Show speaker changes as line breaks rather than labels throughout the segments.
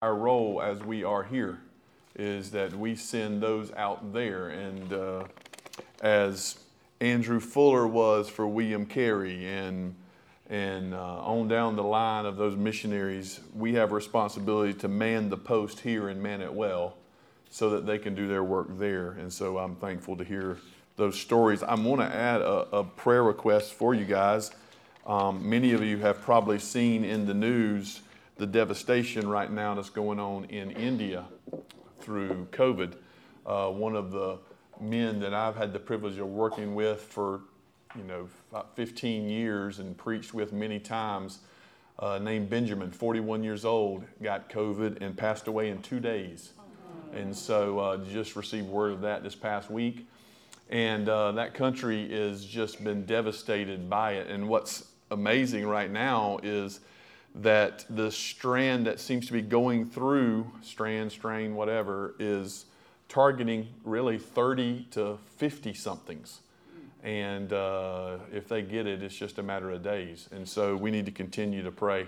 our role as we are here is that we send those out there. And uh, as Andrew Fuller was for William Carey and and uh, on down the line of those missionaries, we have responsibility to man the post here and man it well so that they can do their work there. And so I'm thankful to hear those stories. I want to add a, a, prayer request for you guys. Um, many of you have probably seen in the news the devastation right now that's going on in India through COVID. Uh, one of the men that I've had the privilege of working with for, you know, 15 years and preached with many times, uh, named Benjamin, 41 years old, got COVID and passed away in two days. And so uh, just received word of that this past week. And uh, that country has just been devastated by it. And what's amazing right now is that the strand that seems to be going through, strand, strain, whatever, is targeting really 30 to 50 somethings. And uh, if they get it, it's just a matter of days. And so we need to continue to pray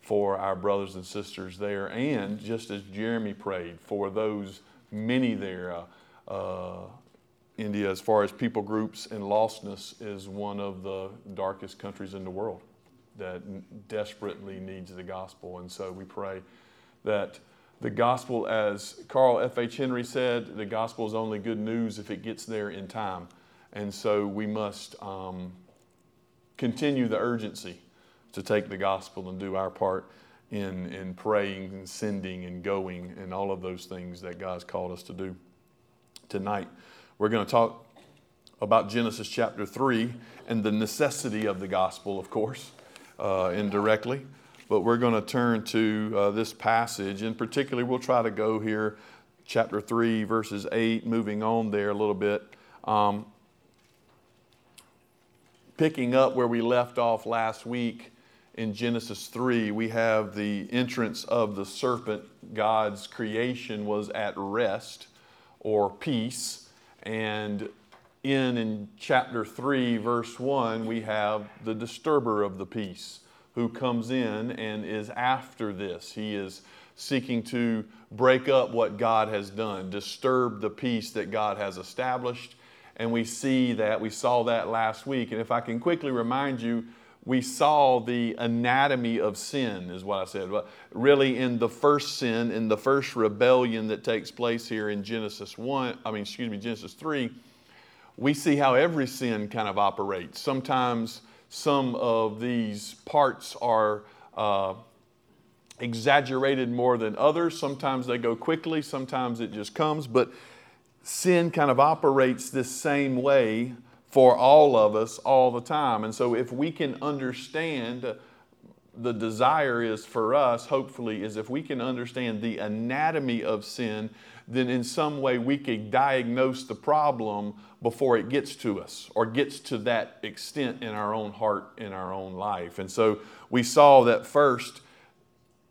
for our brothers and sisters there. And just as Jeremy prayed for those many there, uh, uh, India, as far as people groups and lostness, is one of the darkest countries in the world that desperately needs the gospel. And so we pray that the gospel, as Carl F.H. Henry said, the gospel is only good news if it gets there in time. And so we must um, continue the urgency to take the gospel and do our part in, in praying and sending and going and all of those things that God's called us to do. Tonight, we're going to talk about Genesis chapter 3 and the necessity of the gospel, of course, uh, indirectly but we're going to turn to uh, this passage. In particular, we'll try to go here, chapter 3, verses 8, moving on there a little bit. Um, picking up where we left off last week in Genesis 3, we have the entrance of the serpent. God's creation was at rest or peace. And in, in chapter 3, verse 1, we have the disturber of the peace who comes in and is after this. He is seeking to break up what God has done, disturb the peace that God has established. And we see that, we saw that last week. And if I can quickly remind you, we saw the anatomy of sin, is what I said. But really, in the first sin, in the first rebellion that takes place here in Genesis 1, I mean, excuse me, Genesis 3, we see how every sin kind of operates. Sometimes some of these parts are uh, exaggerated more than others. Sometimes they go quickly, sometimes it just comes. But sin kind of operates this same way for all of us all the time. And so if we can understand, the desire is for us, hopefully, is if we can understand the anatomy of sin, then in some way we can diagnose the problem before it gets to us or gets to that extent in our own heart, in our own life. And so we saw that first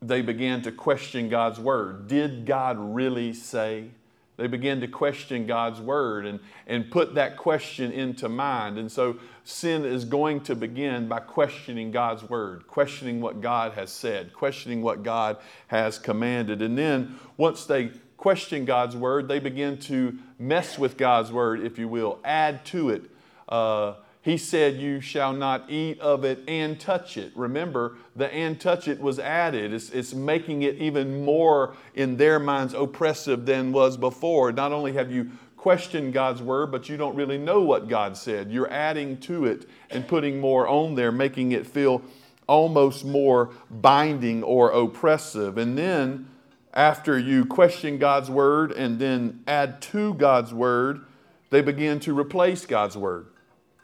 they began to question God's word. Did God really say? They began to question God's word and, and put that question into mind. And so sin is going to begin by questioning God's word, questioning what God has said, questioning what God has commanded. And then once they question God's word, they begin to mess with God's word, if you will, add to it. Uh, he said, You shall not eat of it and touch it. Remember, the and touch it was added. It's, it's making it even more, in their minds, oppressive than was before. Not only have you questioned God's word, but you don't really know what God said. You're adding to it and putting more on there, making it feel almost more binding or oppressive. And then after you question God's word and then add to God's word, they begin to replace God's word.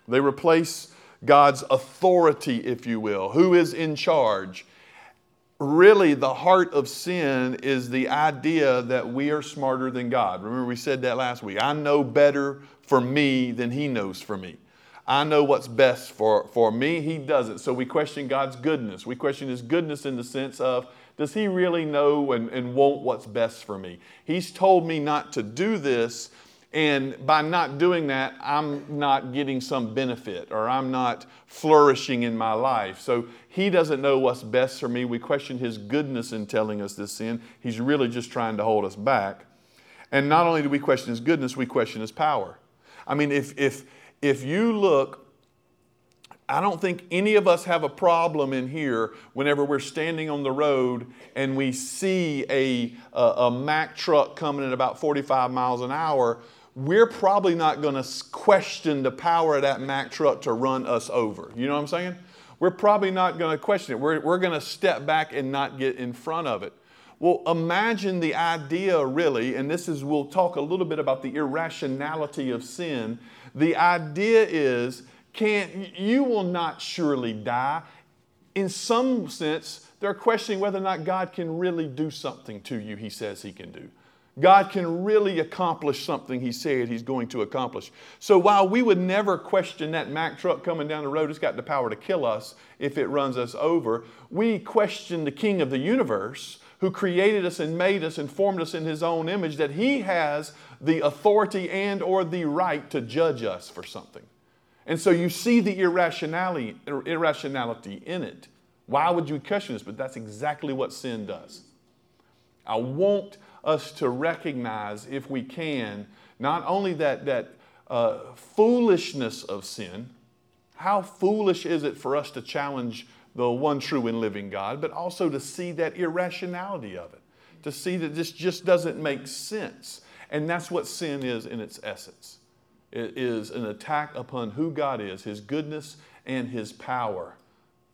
They replace God's authority, if you will. Who is in charge? Really, the heart of sin is the idea that we are smarter than God. Remember, we said that last week. I know better for me than He knows for me. I know what's best for, for me, He doesn't. So we question God's goodness. We question His goodness in the sense of does he really know and, and want what's best for me? He's told me not to do this, And by not doing that, I'm not getting some benefit or I'm not flourishing in my life. So he doesn't know what's best for me. We question his goodness in telling us this sin. He's really just trying to hold us back. And not only do we question his goodness, we question his power. I mean, if, if, if you look I don't think any of us have a problem in here whenever we're standing on the road and we see a, a, a Mack truck coming at about 45 miles an hour. We're probably not going to question the power of that Mack truck to run us over. You know what I'm saying? We're probably not going to question it. We're, we're going to step back and not get in front of it. Well, imagine the idea, really, and this is, we'll talk a little bit about the irrationality of sin. The idea is can't, you will not surely die. In some sense, they're questioning whether or not God can really do something to you he says he can do. God can really accomplish something he said he's going to accomplish. So while we would never question that Mack truck coming down the road, it's got the power to kill us if it runs us over, we question the King of the universe who created us and made us and formed us in his own image that he has the authority and or the right to judge us for something. And so you see the irrationality, irrationality in it. Why would you question this? But that's exactly what sin does. I want us to recognize, if we can, not only that, that uh, foolishness of sin, how foolish is it for us to challenge the one true and living God, but also to see that irrationality of it, to see that this just doesn't make sense. And that's what sin is in its essence. It is an attack upon who God is, His goodness and His power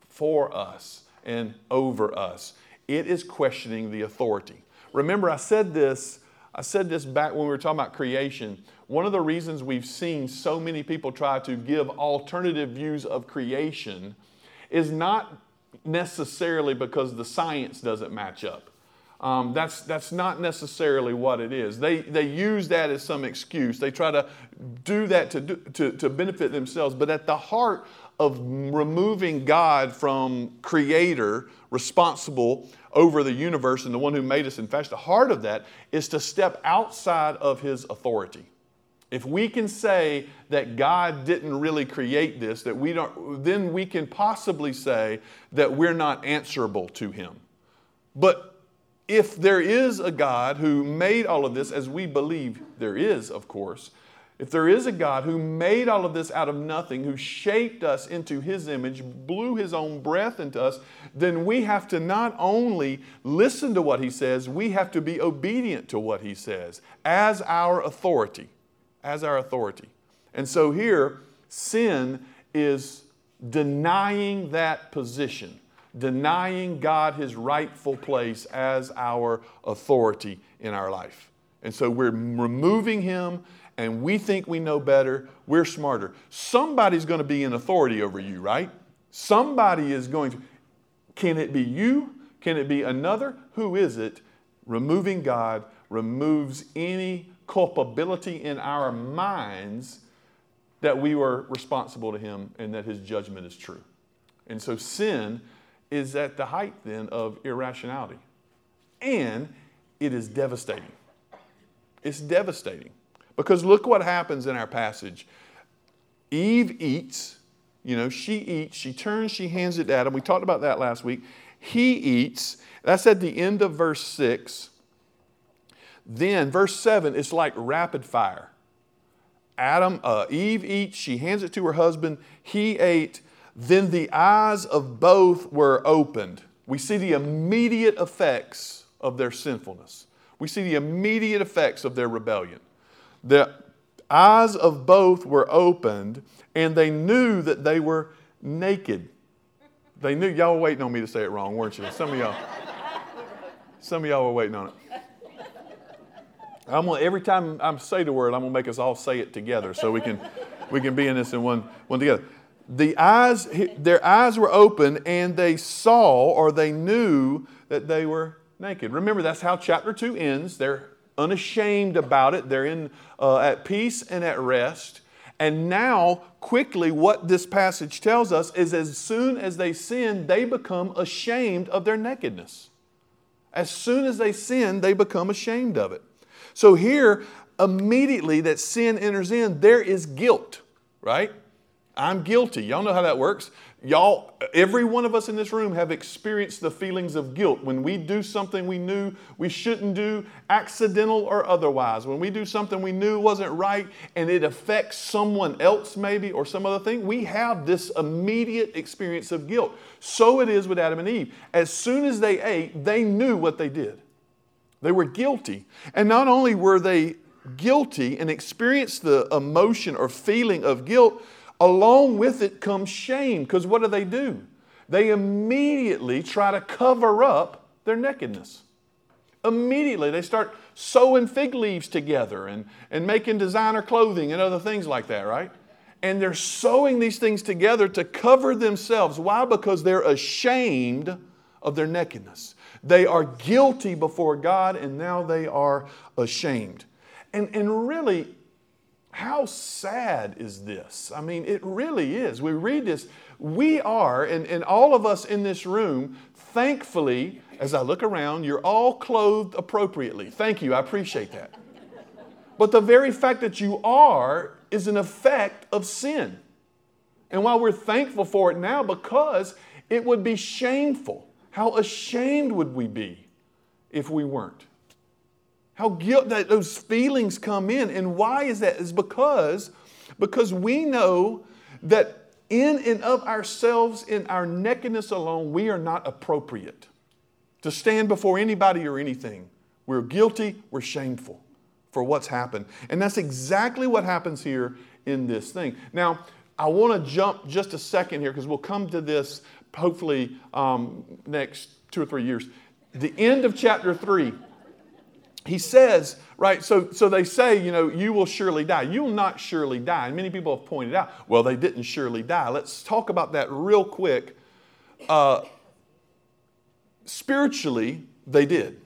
for us and over us. It is questioning the authority. Remember, I said this. I said this back when we were talking about creation. One of the reasons we've seen so many people try to give alternative views of creation is not necessarily because the science doesn't match up. Um, that's, that's not necessarily what it is. They, they use that as some excuse. They try to do that to, do, to, to benefit themselves. But at the heart of removing God from creator, responsible over the universe and the one who made us in fact, the heart of that is to step outside of his authority. If we can say that God didn't really create this, that we don't, then we can possibly say that we're not answerable to him. But if there is a God who made all of this, as we believe there is, of course, if there is a God who made all of this out of nothing, who shaped us into His image, blew His own breath into us, then we have to not only listen to what He says, we have to be obedient to what He says as our authority. As our authority. And so here, sin is denying that position denying God his rightful place as our authority in our life. And so we're removing him and we think we know better, we're smarter. Somebody's going to be in authority over you, right? Somebody is going to. Can it be you? Can it be another? Who is it? Removing God removes any culpability in our minds that we were responsible to him and that his judgment is true. And so sin is at the height then of irrationality. And it is devastating. It's devastating. Because look what happens in our passage. Eve eats, you know, she eats, she turns, she hands it to Adam. We talked about that last week. He eats. That's at the end of verse 6. Then, verse 7, it's like rapid fire. Adam, uh, Eve eats, she hands it to her husband. He ate, then the eyes of both were opened. We see the immediate effects of their sinfulness. We see the immediate effects of their rebellion. The eyes of both were opened, and they knew that they were naked. They knew, y'all were waiting on me to say it wrong, weren't you? Some of y'all. Some of y'all were waiting on it. I'm gonna, every time I say the word, I'm to make us all say it together so we can, we can be in this in one, one together the eyes, their eyes were open and they saw or they knew that they were naked. Remember, that's how chapter 2 ends. They're unashamed about it, they're in, uh, at peace and at rest. And now, quickly, what this passage tells us is as soon as they sin, they become ashamed of their nakedness. As soon as they sin, they become ashamed of it. So here, immediately that sin enters in, there is guilt, right? I'm guilty. Y'all know how that works. Y'all, every one of us in this room have experienced the feelings of guilt when we do something we knew we shouldn't do, accidental or otherwise. When we do something we knew wasn't right and it affects someone else, maybe, or some other thing, we have this immediate experience of guilt. So it is with Adam and Eve. As soon as they ate, they knew what they did. They were guilty. And not only were they guilty and experienced the emotion or feeling of guilt, Along with it comes shame, because what do they do? They immediately try to cover up their nakedness. Immediately, they start sewing fig leaves together and, and making designer clothing and other things like that, right? And they're sewing these things together to cover themselves. Why? Because they're ashamed of their nakedness. They are guilty before God, and now they are ashamed. And, and really, how sad is this? I mean, it really is. We read this. We are, and, and all of us in this room, thankfully, as I look around, you're all clothed appropriately. Thank you, I appreciate that. But the very fact that you are is an effect of sin. And while we're thankful for it now, because it would be shameful, how ashamed would we be if we weren't? How guilt that those feelings come in. And why is that? Is because because we know that in and of ourselves, in our nakedness alone, we are not appropriate to stand before anybody or anything. We're guilty, we're shameful for what's happened. And that's exactly what happens here in this thing. Now, I want to jump just a second here because we'll come to this hopefully um, next two or three years. The end of chapter three he says, right, so, so they say, you know, you will surely die. You will not surely die. And many people have pointed out, well, they didn't surely die. Let's talk about that real quick. Uh, spiritually, they did.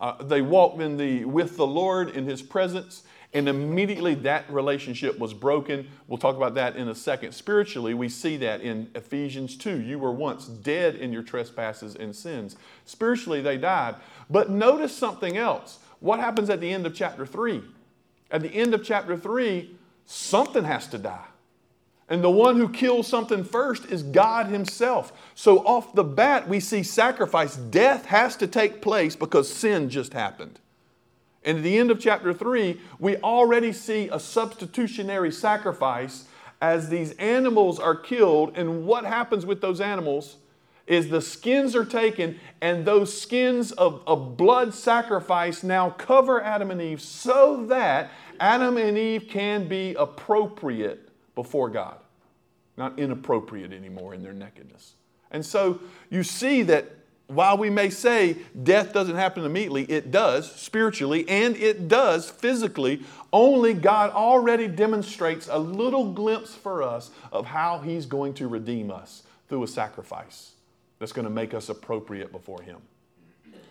Uh, they walked in the, with the Lord in His presence, and immediately that relationship was broken. We'll talk about that in a second. Spiritually, we see that in Ephesians 2. You were once dead in your trespasses and sins. Spiritually, they died. But notice something else. What happens at the end of chapter 3? At the end of chapter 3, something has to die. And the one who kills something first is God Himself. So, off the bat, we see sacrifice. Death has to take place because sin just happened. And at the end of chapter 3, we already see a substitutionary sacrifice as these animals are killed. And what happens with those animals? is the skins are taken, and those skins of, of blood sacrifice now cover Adam and Eve so that Adam and Eve can be appropriate before God, not inappropriate anymore in their nakedness. And so you see that while we may say death doesn't happen immediately, it does spiritually and it does physically. Only God already demonstrates a little glimpse for us of how He's going to redeem us through a sacrifice that's going to make us appropriate before Him.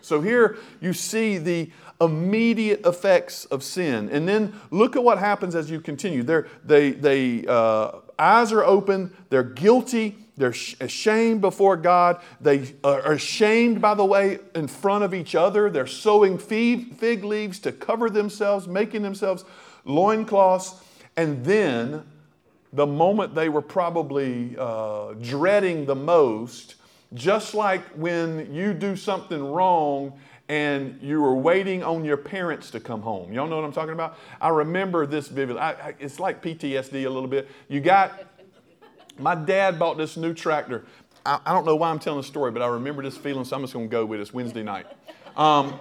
So here you see the immediate effects of sin. And then look at what happens as you continue. They're, they, they, uh, eyes are open, they're guilty, they're ashamed before God. They are ashamed, by the way, in front of each other. They're sewing fig leaves to cover themselves, making themselves loincloths. And then, the moment they were probably uh, dreading the most, just like when you do something wrong and you were waiting on your parents to come home. Y'all know what I'm talking about? I remember this vividly. I, I, it's like PTSD a little bit. You got, my dad bought this new tractor. I, I, don't know why I'm telling the story, but I remember this feeling, so I'm just going to go with this Wednesday night. Um,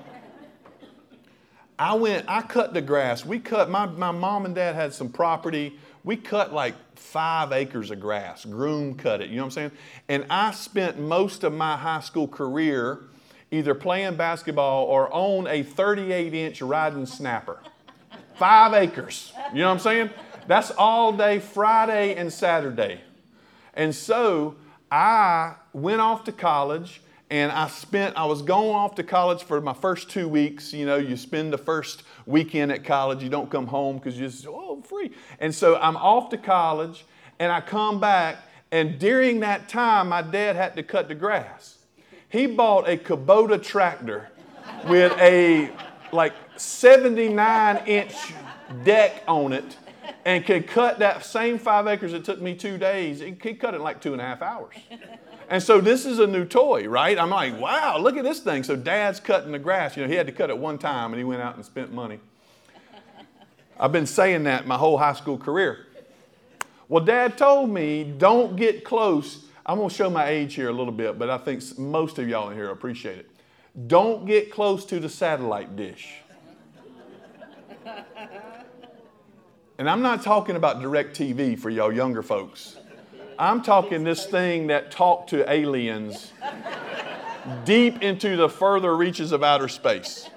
I went, I cut the grass. We cut, my, my mom and dad had some property we cut like five acres of grass, groom cut it, you know what I'm saying? And I spent most of my high school career either playing basketball or on a 38 inch riding snapper. Five acres, you know what I'm saying? That's all day Friday and Saturday. And so I went off to college and I spent, I was going off to college for my first two weeks. You know, you spend the first weekend at college, you don't come home because you're just, oh, free. And so I'm off to college and I come back, and during that time, my dad had to cut the grass. He bought a Kubota tractor with a like 79 inch deck on it and could cut that same five acres it took me two days. He could cut it in like two and a half hours. And so this is a new toy, right? I'm like, wow, look at this thing. So dad's cutting the grass. You know, he had to cut it one time and he went out and spent money. I've been saying that my whole high school career. Well, dad told me, don't get close. I'm going to show my age here a little bit, but I think most of y'all in here appreciate it. Don't get close to the satellite dish. And I'm not talking about DirecTV for y'all younger folks. I'm talking this thing that talked to aliens deep into the further reaches of outer space.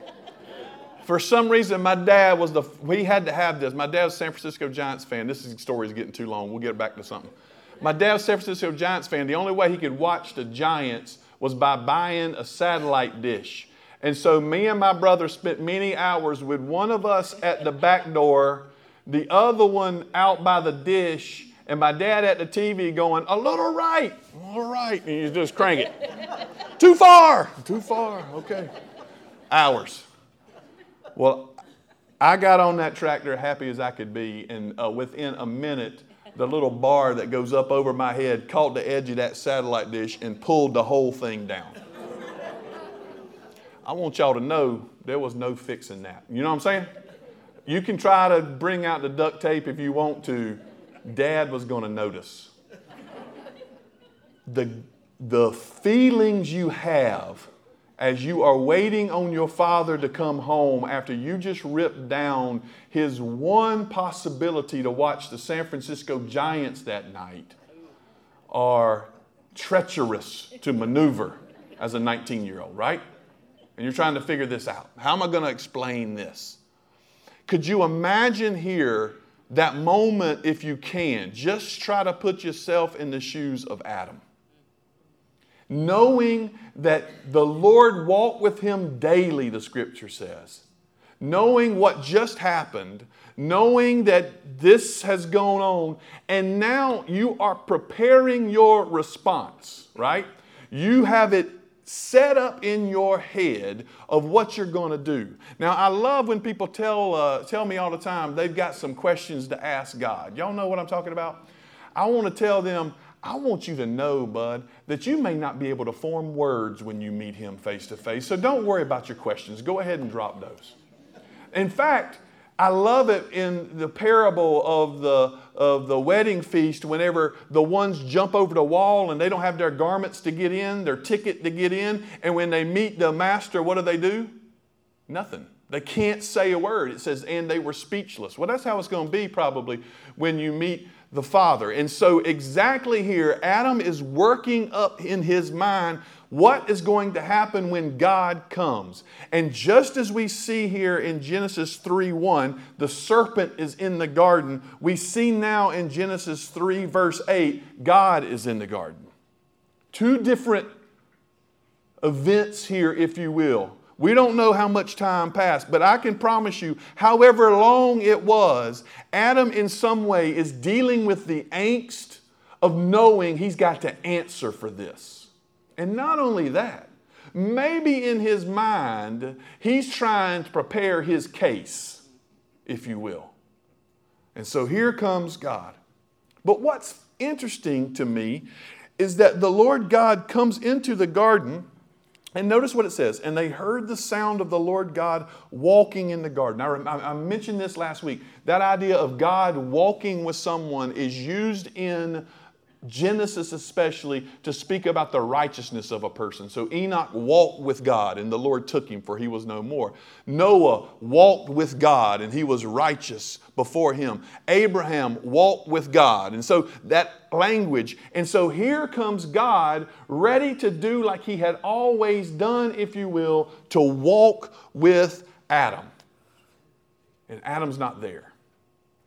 For some reason, my dad was the, we had to have this. My dad was San Francisco Giants fan. This story is getting too long. We'll get back to something. My dad was San Francisco Giants fan. The only way he could watch the Giants was by buying a satellite dish. And so me and my brother spent many hours with one of us at the back door, the other one out by the dish, and my dad at the TV going, a little right, a little right. And you just crank it. Too far, too far, okay. Hours. Well, I got on that tractor happy as I could be, and uh, within a minute, the little bar that goes up over my head caught the edge of that satellite dish and pulled the whole thing down. I want y'all to know there was no fixing that. You know what I'm saying? You can try to bring out the duct tape if you want to. Dad was going to notice. The, the feelings you have as you are waiting on your father to come home after you just ripped down his one possibility to watch the San Francisco Giants that night are treacherous to maneuver as a 19 year old, right? And you're trying to figure this out. How am I going to explain this? Could you imagine here that moment if you can? Just try to put yourself in the shoes of Adam knowing that the Lord walked with him daily, the scripture says, knowing what just happened, knowing that this has gone on, and now you are preparing your response, right? You have it set up in your head of what you're going to do. Now, I love when people tell, uh, tell me all the time they've got some questions to ask God. Y'all know what I'm talking about? I want to tell them, I want you to know, bud, that you may not be able to form words when you meet him face to face. So don't worry about your questions. Go ahead and drop those. In fact, I love it in the parable of the, of the wedding feast whenever the ones jump over the wall and they don't have their garments to get in, their ticket to get in, and when they meet the master, what do they do? Nothing. They can't say a word. It says, and they were speechless. Well, that's how it's going to be probably when you meet the Father. And so, exactly here, Adam is working up in his mind what is going to happen when God comes. And just as we see here in Genesis 3 1, the serpent is in the garden, we see now in Genesis 3, verse 8, God is in the garden. Two different events here, if you will. We don't know how much time passed, but I can promise you, however long it was, Adam in some way is dealing with the angst of knowing he's got to answer for this. And not only that, maybe in his mind, he's trying to prepare his case, if you will. And so here comes God. But what's interesting to me is that the Lord God comes into the garden and notice what it says. And they heard the sound of the Lord God walking in the garden. I, I, mentioned this last week. That idea of God walking with someone is used in Genesis, especially, to speak about the righteousness of a person. So Enoch walked with God, and the Lord took him, for he was no more. Noah walked with God, and he was righteous before him. Abraham walked with God. And so that language. And so here comes God ready to do like he had always done, if you will, to walk with Adam. And Adam's not there.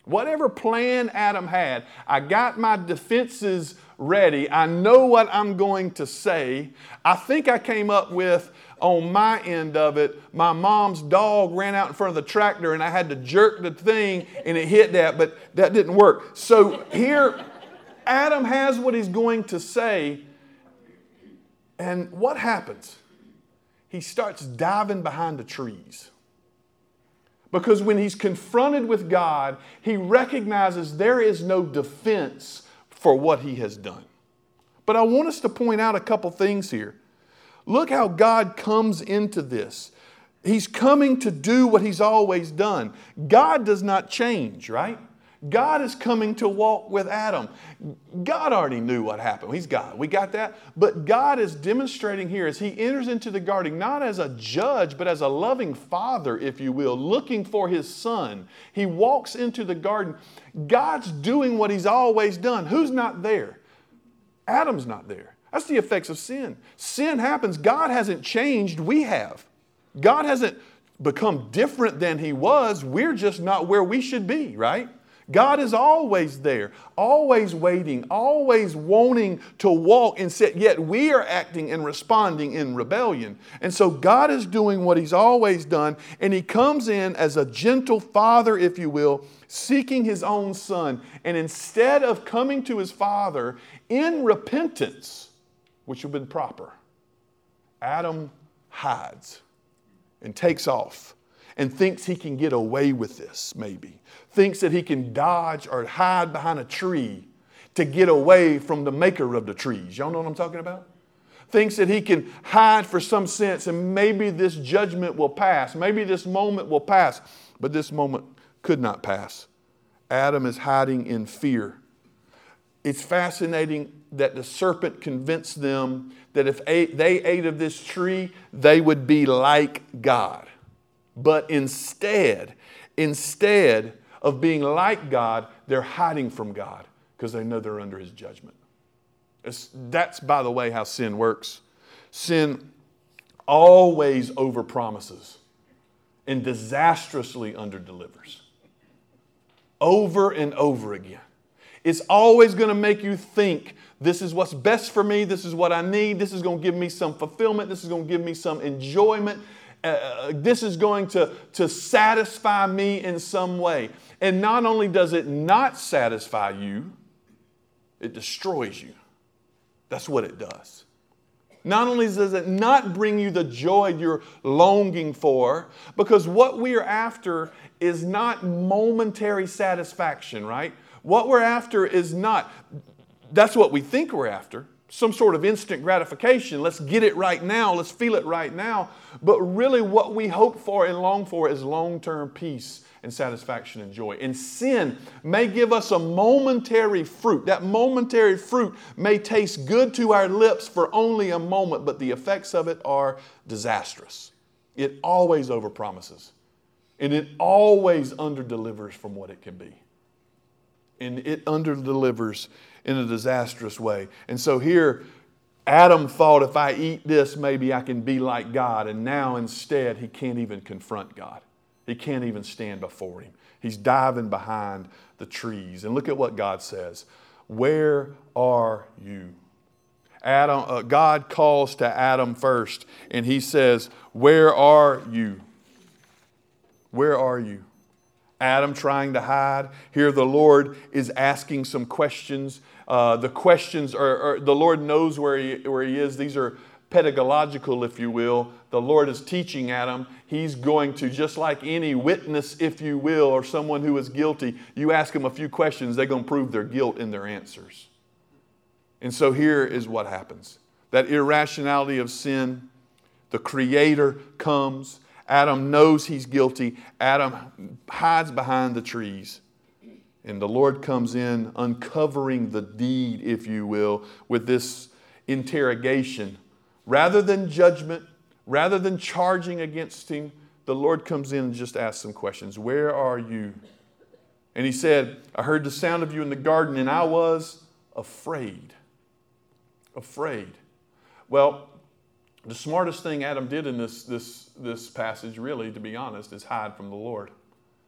Whatever plan Adam had, I got my defenses ready. I know what I'm going to say. I think I came up with on my end of it, my mom's dog ran out in front of the tractor and I had to jerk the thing and it hit that, but that didn't work. So here, Adam has what he's going to say. And what happens? He starts diving behind the trees. Because when he's confronted with God, he recognizes there is no defense for what he has done. But I want us to point out a couple things here. Look how God comes into this. He's coming to do what he's always done. God does not change, right? God is coming to walk with Adam. God already knew what happened. He's God. We got that? But God is demonstrating here as he enters into the garden, not as a judge, but as a loving father, if you will, looking for his son. He walks into the garden. God's doing what he's always done. Who's not there? Adam's not there. That's the effects of sin. Sin happens. God hasn't changed, we have. God hasn't become different than he was. We're just not where we should be, right? God is always there, always waiting, always wanting to walk and sit, yet we are acting and responding in rebellion. And so God is doing what He's always done, and He comes in as a gentle father, if you will, seeking His own son. And instead of coming to His father in repentance, which would have been proper, Adam hides and takes off and thinks he can get away with this, maybe. Thinks that he can dodge or hide behind a tree to get away from the maker of the trees. Y'all know what I'm talking about? Thinks that he can hide for some sense and maybe this judgment will pass. Maybe this moment will pass. But this moment could not pass. Adam is hiding in fear. It's fascinating that the serpent convinced them that if they ate of this tree, they would be like God. But instead, instead of being like God, they're hiding from God because they know they're under his judgment. It's, that's, by the way, how sin works. Sin always overpromises and disastrously underdelivers. Over and over again. It's always going to make you think this is what's best for me, this is what I need, this is going to give me some fulfillment, this is going to give me some enjoyment, uh, uh, this is going to, to satisfy me in some way. And not only does it not satisfy you, it destroys you. That's what it does. Not only does it not bring you the joy you're longing for, because what we are after is not momentary satisfaction, right? What we're after is not, that's what we think we're after some sort of instant gratification. Let's get it right now. Let's feel it right now. But really, what we hope for and long for is long term peace and satisfaction and joy. And sin may give us a momentary fruit. That momentary fruit may taste good to our lips for only a moment, but the effects of it are disastrous. It always overpromises, and it always underdelivers from what it can be. And it underdelivers in a disastrous way. And so here, Adam thought if I eat this, maybe I can be like God. And now instead, he can't even confront God. He can't even stand before him. He's diving behind the trees. And look at what God says Where are you? Adam, uh, God calls to Adam first, and he says, Where are you? Where are you? Adam trying to hide. Here, the Lord is asking some questions uh, the questions are, are, the Lord knows where he, where he is. These are pedagogical, if you will. The Lord is teaching Adam. He's going to, just like any witness, if you will, or someone who is guilty, you ask them a few questions, they're going to prove their guilt in their answers. And so here is what happens that irrationality of sin, the Creator comes. Adam knows he's guilty. Adam hides behind the trees. And the Lord comes in, uncovering the deed, if you will, with this interrogation. Rather than judgment, rather than charging against him, the Lord comes in and just asks some questions Where are you? And he said, I heard the sound of you in the garden, and I was afraid. Afraid. Well, the smartest thing Adam did in this, this, this passage, really, to be honest, is hide from the Lord.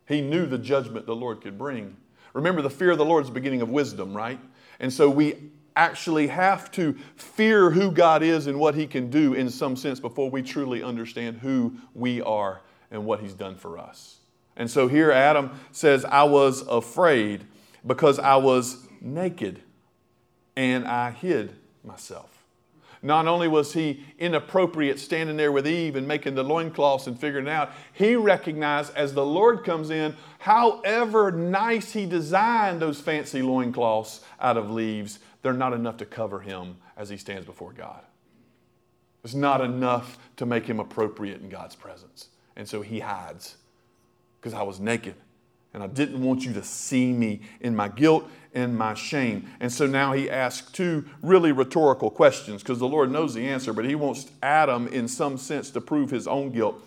He knew the judgment the Lord could bring. Remember, the fear of the Lord is the beginning of wisdom, right? And so we actually have to fear who God is and what He can do in some sense before we truly understand who we are and what He's done for us. And so here Adam says, I was afraid because I was naked and I hid myself. Not only was he inappropriate standing there with Eve and making the loincloths and figuring out, he recognized as the Lord comes in, however nice he designed those fancy loincloths out of leaves, they're not enough to cover him as he stands before God. It's not enough to make him appropriate in God's presence. And so he hides because I was naked and I didn't want you to see me in my guilt and my shame. And so now he asks two really rhetorical questions because the Lord knows the answer, but he wants Adam, in some sense, to prove his own guilt.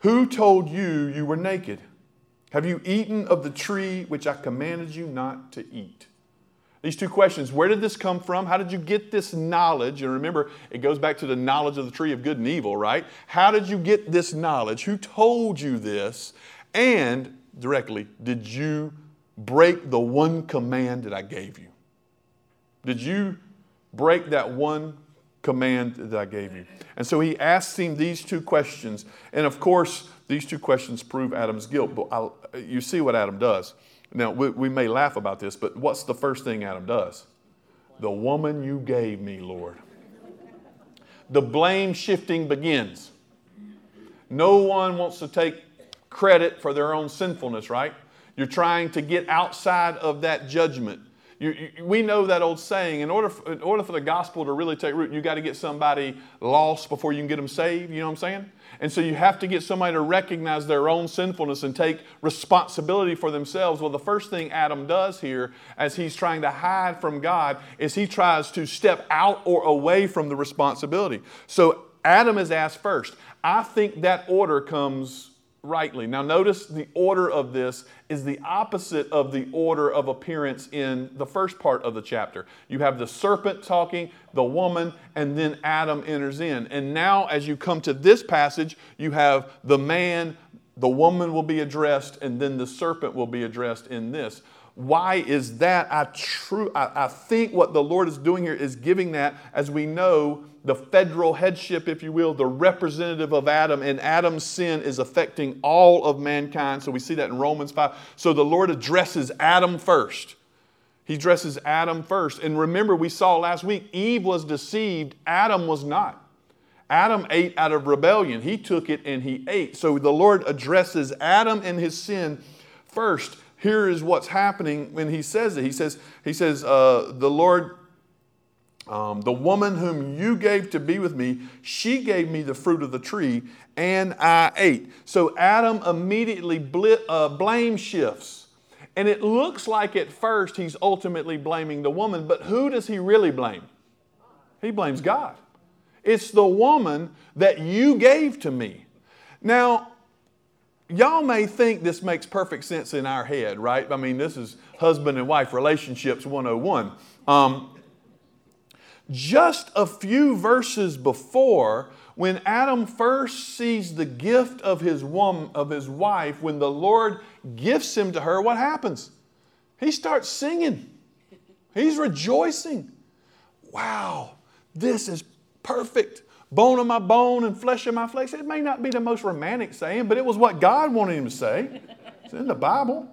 Who told you you were naked? Have you eaten of the tree which I commanded you not to eat? These two questions where did this come from? How did you get this knowledge? And remember, it goes back to the knowledge of the tree of good and evil, right? How did you get this knowledge? Who told you this? And directly, did you break the one command that I gave you? Did you break that one command that I gave you? And so he asks him these two questions. And of course, these two questions prove Adam's guilt. But I'll, you see what Adam does. Now, we, we may laugh about this, but what's the first thing Adam does? The woman you gave me, Lord. The blame shifting begins. No one wants to take credit for their own sinfulness, right? You're trying to get outside of that judgment. You, you, we know that old saying in order, for, in order for the gospel to really take root, you got to get somebody lost before you can get them saved. You know what I'm saying? And so you have to get somebody to recognize their own sinfulness and take responsibility for themselves. Well, the first thing Adam does here, as he's trying to hide from God, is he tries to step out or away from the responsibility. So Adam is asked first. I think that order comes rightly. Now, notice the order of this is the opposite of the order of appearance in the first part of the chapter. You have the serpent talking, the woman, and then Adam enters in. And now, as you come to this passage, you have the man, the woman will be addressed, and then the serpent will be addressed in this. Why is that? I, true, I, I think what the Lord is doing here is giving that, as we know, the federal headship, if you will, the representative of Adam, and Adam's sin is affecting all of mankind. So we see that in Romans 5. So the Lord addresses Adam first. He addresses Adam first. And remember, we saw last week, Eve was deceived, Adam was not. Adam ate out of rebellion. He took it and he ate. So the Lord addresses Adam and his sin first. Here is what's happening when he says it. He says, he says uh, the Lord um, the woman whom you gave to be with me, she gave me the fruit of the tree, and I ate. So Adam immediately bl- uh, blame shifts. And it looks like at first he's ultimately blaming the woman, but who does he really blame? He blames God. It's the woman that you gave to me. Now, y'all may think this makes perfect sense in our head, right? I mean, this is husband and wife relationships 101. Um, just a few verses before, when Adam first sees the gift of his woman, of his wife, when the Lord gifts him to her, what happens? He starts singing. He's rejoicing. Wow, this is perfect. Bone of my bone and flesh of my flesh. It may not be the most romantic saying, but it was what God wanted him to say. It's in the Bible.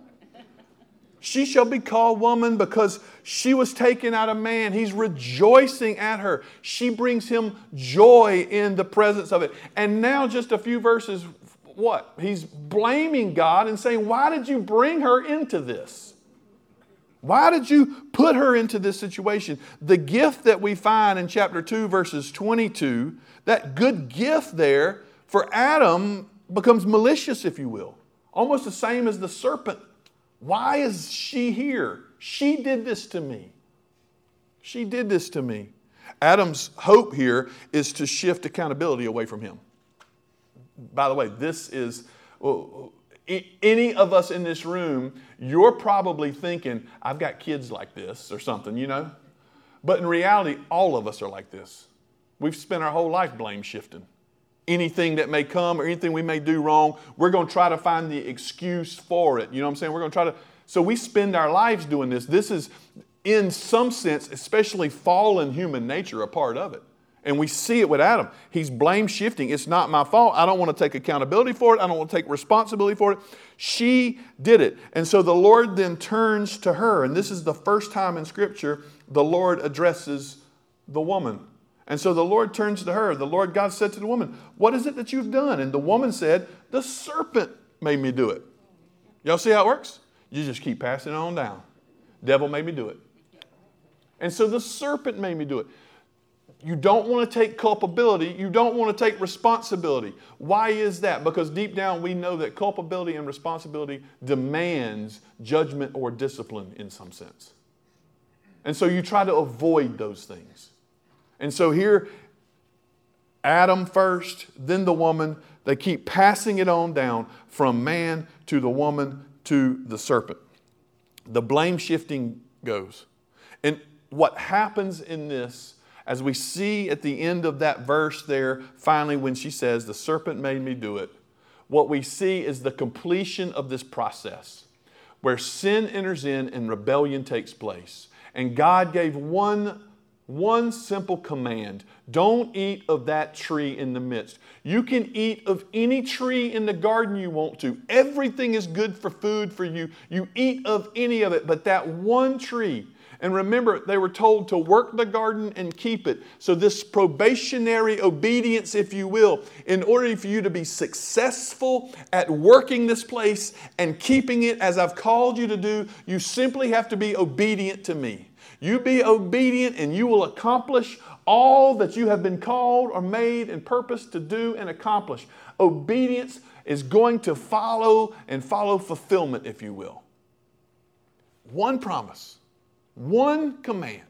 She shall be called woman because she was taken out of man. He's rejoicing at her. She brings him joy in the presence of it. And now, just a few verses, what? He's blaming God and saying, Why did you bring her into this? Why did you put her into this situation? The gift that we find in chapter 2, verses 22, that good gift there for Adam becomes malicious, if you will. Almost the same as the serpent why is she here? She did this to me. She did this to me. Adam's hope here is to shift accountability away from him. By the way, this is well, any of us in this room, you're probably thinking, I've got kids like this or something, you know? But in reality, all of us are like this. We've spent our whole life blame shifting anything that may come or anything we may do wrong, we're going to try to find the excuse for it. You know what I'm saying? We're going to try to. So we spend our lives doing this. This is, in some sense, especially fallen human nature, a part of it. And we see it with Adam. He's blame shifting. It's not my fault. I don't want to take accountability for it. I don't want to take responsibility for it. She did it. And so the Lord then turns to her. And this is the first time in Scripture the Lord addresses the woman. And so the Lord turns to her. The Lord God said to the woman, What is it that you've done? And the woman said, The serpent made me do it. Y'all see how it works? You just keep passing it on down. Devil made me do it. And so the serpent made me do it. You don't want to take culpability. You don't want to take responsibility. Why is that? Because deep down we know that culpability and responsibility demands judgment or discipline in some sense. And so you try to avoid those things. And so here, Adam first, then the woman, they keep passing it on down from man to the woman to the serpent. The blame shifting goes. And what happens in this, as we see at the end of that verse there, finally, when she says, The serpent made me do it, what we see is the completion of this process where sin enters in and rebellion takes place. And God gave one one simple command don't eat of that tree in the midst. You can eat of any tree in the garden you want to. Everything is good for food for you. You eat of any of it, but that one tree. And remember, they were told to work the garden and keep it. So, this probationary obedience, if you will, in order for you to be successful at working this place and keeping it as I've called you to do, you simply have to be obedient to me. You be obedient and you will accomplish all that you have been called or made and purposed to do and accomplish. Obedience is going to follow and follow fulfillment, if you will. One promise, one command.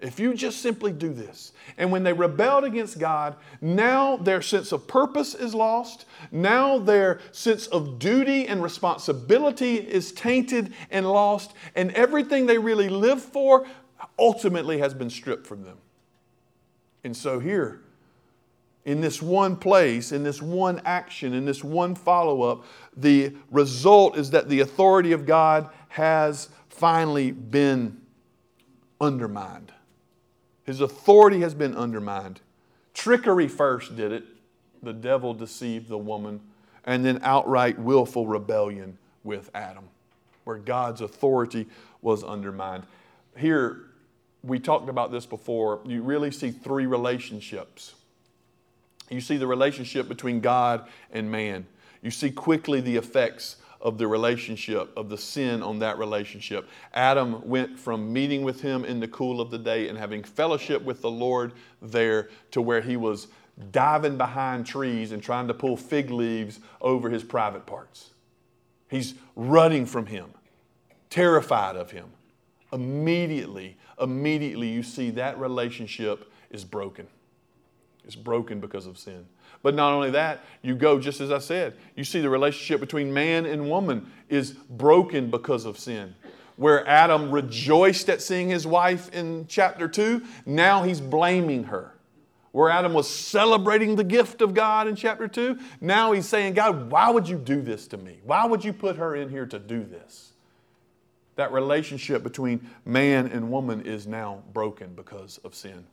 If you just simply do this. And when they rebelled against God, now their sense of purpose is lost. Now their sense of duty and responsibility is tainted and lost. And everything they really live for ultimately has been stripped from them. And so here, in this one place, in this one action, in this one follow up, the result is that the authority of God has finally been undermined. His authority has been undermined. Trickery first did it. The devil deceived the woman. And then outright willful rebellion with Adam, where God's authority was undermined. Here, we talked about this before. You really see three relationships. You see the relationship between God and man. You see quickly the effects of the relationship, of the sin on that relationship. Adam went from meeting with him in the cool of the day and having fellowship with the Lord there to where he was diving behind trees and trying to pull fig leaves over his private parts. He's running from him, terrified of him. Immediately, immediately, you see that relationship is broken. It's broken because of sin. But not only that, you go, just as I said, you see the relationship between man and woman is broken because of sin. Where Adam rejoiced at seeing his wife in chapter 2, now he's blaming her. Where Adam was celebrating the gift of God in chapter 2, now he's saying, God, why would you do this to me? Why would you put her in here to do this? That relationship between man and woman is now broken because of sin.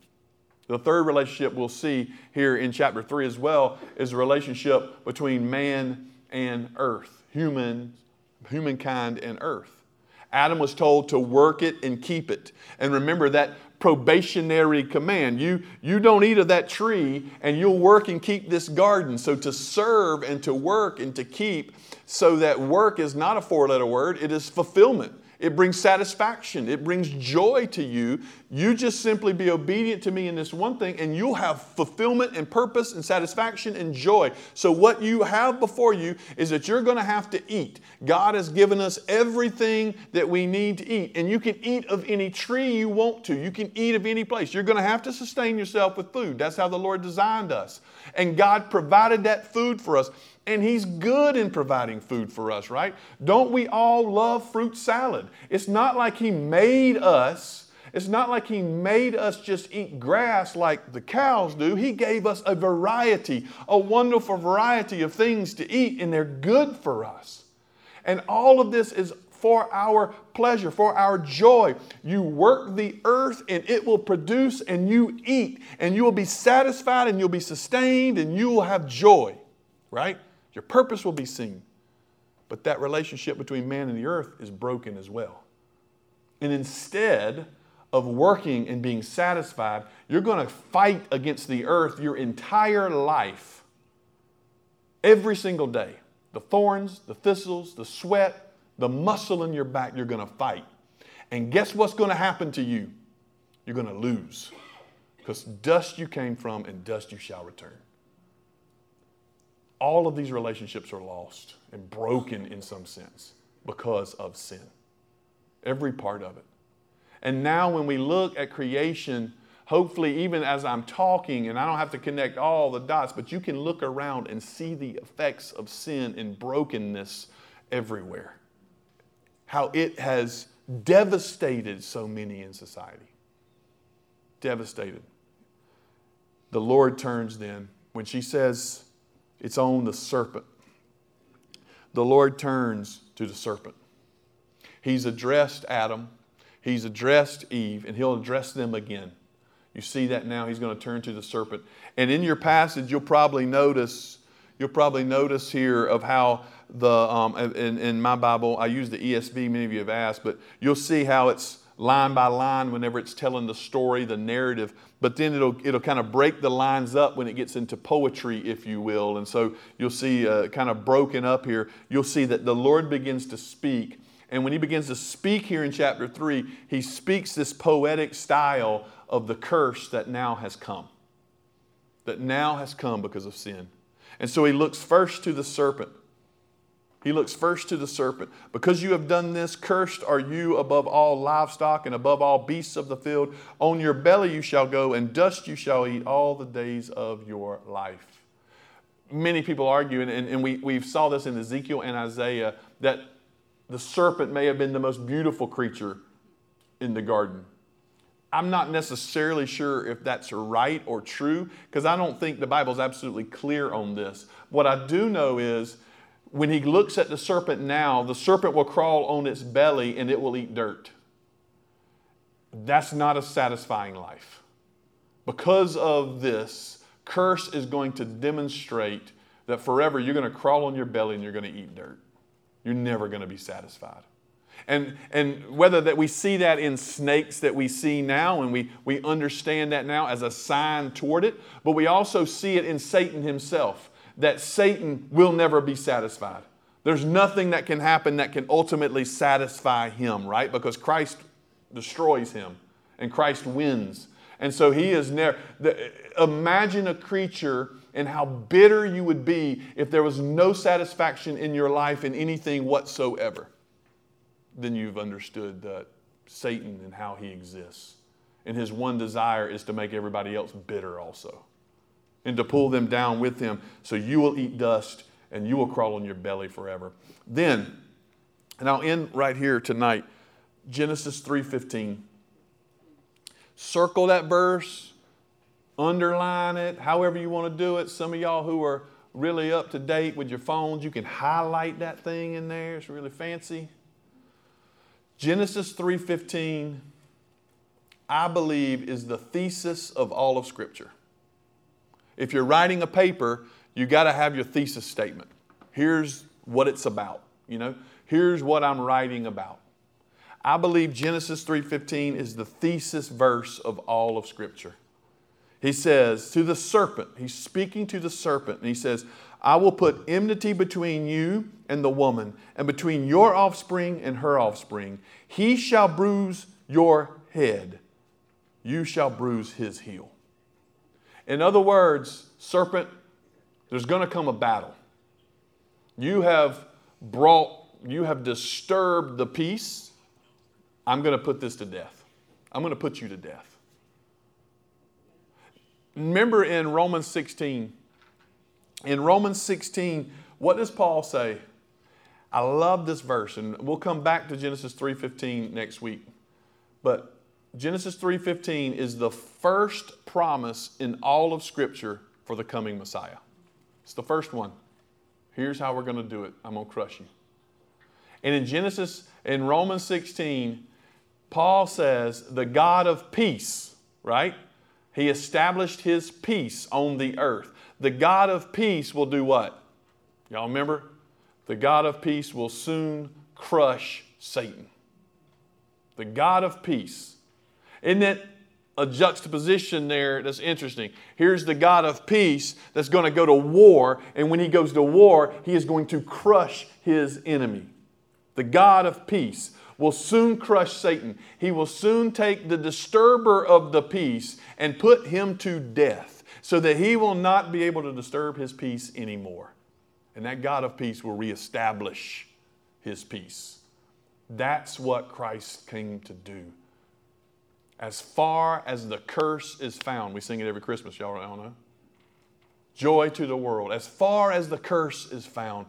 The third relationship we'll see here in chapter 3 as well is the relationship between man and earth, human, humankind and earth. Adam was told to work it and keep it. And remember that probationary command. You, you don't eat of that tree and you'll work and keep this garden. So to serve and to work and to keep, so that work is not a four letter word, it is fulfillment. It brings satisfaction. It brings joy to you. You just simply be obedient to me in this one thing, and you'll have fulfillment and purpose and satisfaction and joy. So, what you have before you is that you're going to have to eat. God has given us everything that we need to eat, and you can eat of any tree you want to. You can eat of any place. You're going to have to sustain yourself with food. That's how the Lord designed us. And God provided that food for us. And He's good in providing food for us, right? Don't we all love fruit salad? It's not like He made us. It's not like He made us just eat grass like the cows do. He gave us a variety, a wonderful variety of things to eat, and they're good for us. And all of this is for our pleasure, for our joy. You work the earth and it will produce, and you eat, and you will be satisfied, and you'll be sustained, and you will have joy, right? Your purpose will be seen. But that relationship between man and the earth is broken as well. And instead of working and being satisfied, you're going to fight against the earth your entire life. Every single day. The thorns, the thistles, the sweat, the muscle in your back, you're going to fight. And guess what's going to happen to you? You're going to lose. Because dust you came from, and dust you shall return. All of these relationships are lost and broken in some sense because of sin. Every part of it. And now, when we look at creation, hopefully, even as I'm talking, and I don't have to connect all the dots, but you can look around and see the effects of sin and brokenness everywhere. How it has devastated so many in society. Devastated. The Lord turns then, when she says it's on the serpent, the Lord turns to the serpent. He's addressed Adam He's addressed Eve, and he'll address them again. You see that now. He's going to turn to the serpent. And in your passage, you'll probably notice, you'll probably notice here of how the, um, in, in my Bible, I use the ESV, many of you have asked, but you'll see how it's line by line whenever it's telling the story, the narrative. But then it'll, it'll kind of break the lines up when it gets into poetry, if you will. And so you'll see uh, kind of broken up here. You'll see that the Lord begins to speak and when he begins to speak here in chapter 3, he speaks this poetic style of the curse that now has come. That now has come because of sin. And so he looks first to the serpent. He looks first to the serpent. Because you have done this, cursed are you above all livestock and above all beasts of the field. On your belly you shall go, and dust you shall eat all the days of your life. Many people argue, and, and we, we saw this in Ezekiel and Isaiah, that the serpent may have been the most beautiful creature in the garden. I'm not necessarily sure if that's right or true because I don't think the Bible is absolutely clear on this. What I do know is when he looks at the serpent now, the serpent will crawl on its belly and it will eat dirt. That's not a satisfying life. Because of this, curse is going to demonstrate that forever you're going to crawl on your belly and you're going to eat dirt. You're never going to be satisfied. And, and whether that we see that in snakes that we see now, and we, we understand that now as a sign toward it, but we also see it in Satan himself, that Satan will never be satisfied. There's nothing that can happen that can ultimately satisfy him, right? Because Christ destroys him and Christ wins. And so he is never. Imagine a creature and how bitter you would be if there was no satisfaction in your life in anything whatsoever. Then you've understood that Satan and how he exists. And his one desire is to make everybody else bitter also and to pull them down with him so you will eat dust and you will crawl on your belly forever. Then, and I'll end right here tonight, Genesis 3:15. Circle that verse underline it, however you want to do it. Some of y'all who are really up to date with your phones, you can highlight that thing in there. It's really fancy. Genesis 3:15 I believe is the thesis of all of scripture. If you're writing a paper, you got to have your thesis statement. Here's what it's about, you know? Here's what I'm writing about. I believe Genesis 3:15 is the thesis verse of all of scripture. He says to the serpent, he's speaking to the serpent, and he says, I will put enmity between you and the woman, and between your offspring and her offspring. He shall bruise your head, you shall bruise his heel. In other words, serpent, there's going to come a battle. You have brought, you have disturbed the peace. I'm going to put this to death. I'm going to put you to death. Remember in Romans 16, in Romans 16, what does Paul say? I love this verse, and we'll come back to Genesis 3:15 next week. But Genesis 3:15 is the first promise in all of Scripture for the coming Messiah. It's the first one. Here's how we're going to do it. I'm going to crush you. And in Genesis, in Romans 16, Paul says, the God of peace, right? He established his peace on the earth. The God of peace will do what? Y'all remember? The God of peace will soon crush Satan. The God of peace. Isn't it a juxtaposition there that's interesting? Here's the God of peace that's going to go to war, and when he goes to war, he is going to crush his enemy. The God of peace will soon crush Satan. He will soon take the disturber of the peace and put him to death so that he will not be able to disturb his peace anymore. And that God of peace will reestablish his peace. That's what Christ came to do. As far as the curse is found, we sing it every Christmas, y'all don't know. Joy to the world. As far as the curse is found,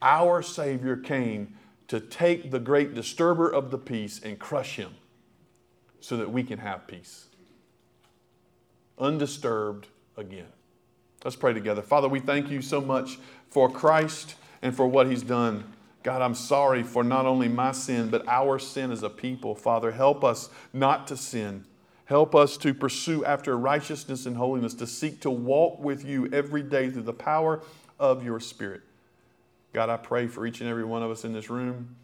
our Savior came to take the great disturber of the peace and crush him so that we can have peace. Undisturbed again. Let's pray together. Father, we thank you so much for Christ and for what he's done. God, I'm sorry for not only my sin, but our sin as a people. Father, help us not to sin. Help us to pursue after righteousness and holiness, to seek to walk with you every day through the power of your Spirit. God, I pray for each and every one of us in this room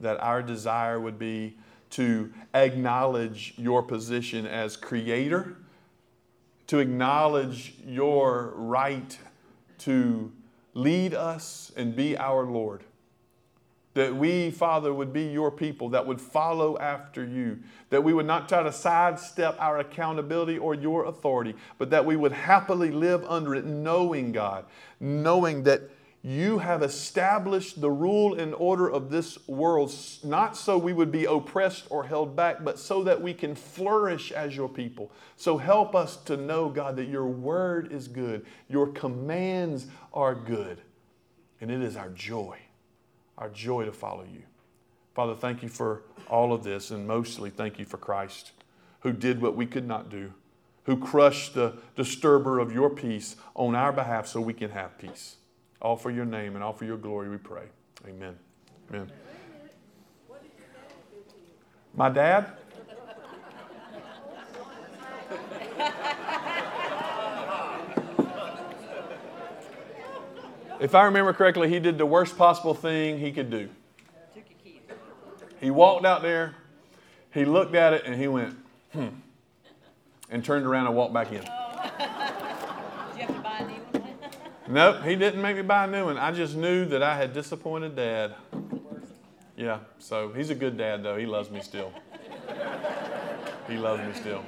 that our desire would be to acknowledge your position as creator, to acknowledge your right to lead us and be our Lord. That we, Father, would be your people that would follow after you. That we would not try to sidestep our accountability or your authority, but that we would happily live under it, knowing, God, knowing that you have established the rule and order of this world, not so we would be oppressed or held back, but so that we can flourish as your people. So help us to know, God, that your word is good, your commands are good, and it is our joy, our joy to follow you. Father, thank you for all of this, and mostly thank you for Christ, who did what we could not do, who crushed the disturber of your peace on our behalf so we can have peace. All for your name and all for your glory, we pray. Amen. Amen. My dad? If I remember correctly, he did the worst possible thing he could do. He walked out there, he looked at it, and he went, hmm, and turned around and walked back in. Nope, he didn't make me buy a new one. I just knew that I had disappointed dad. Yeah, so he's a good dad, though. He loves me still. He loves me still.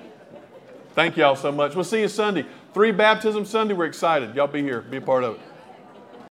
Thank y'all so much. We'll see you Sunday. Three baptism Sunday. We're excited. Y'all be here, be a part of it.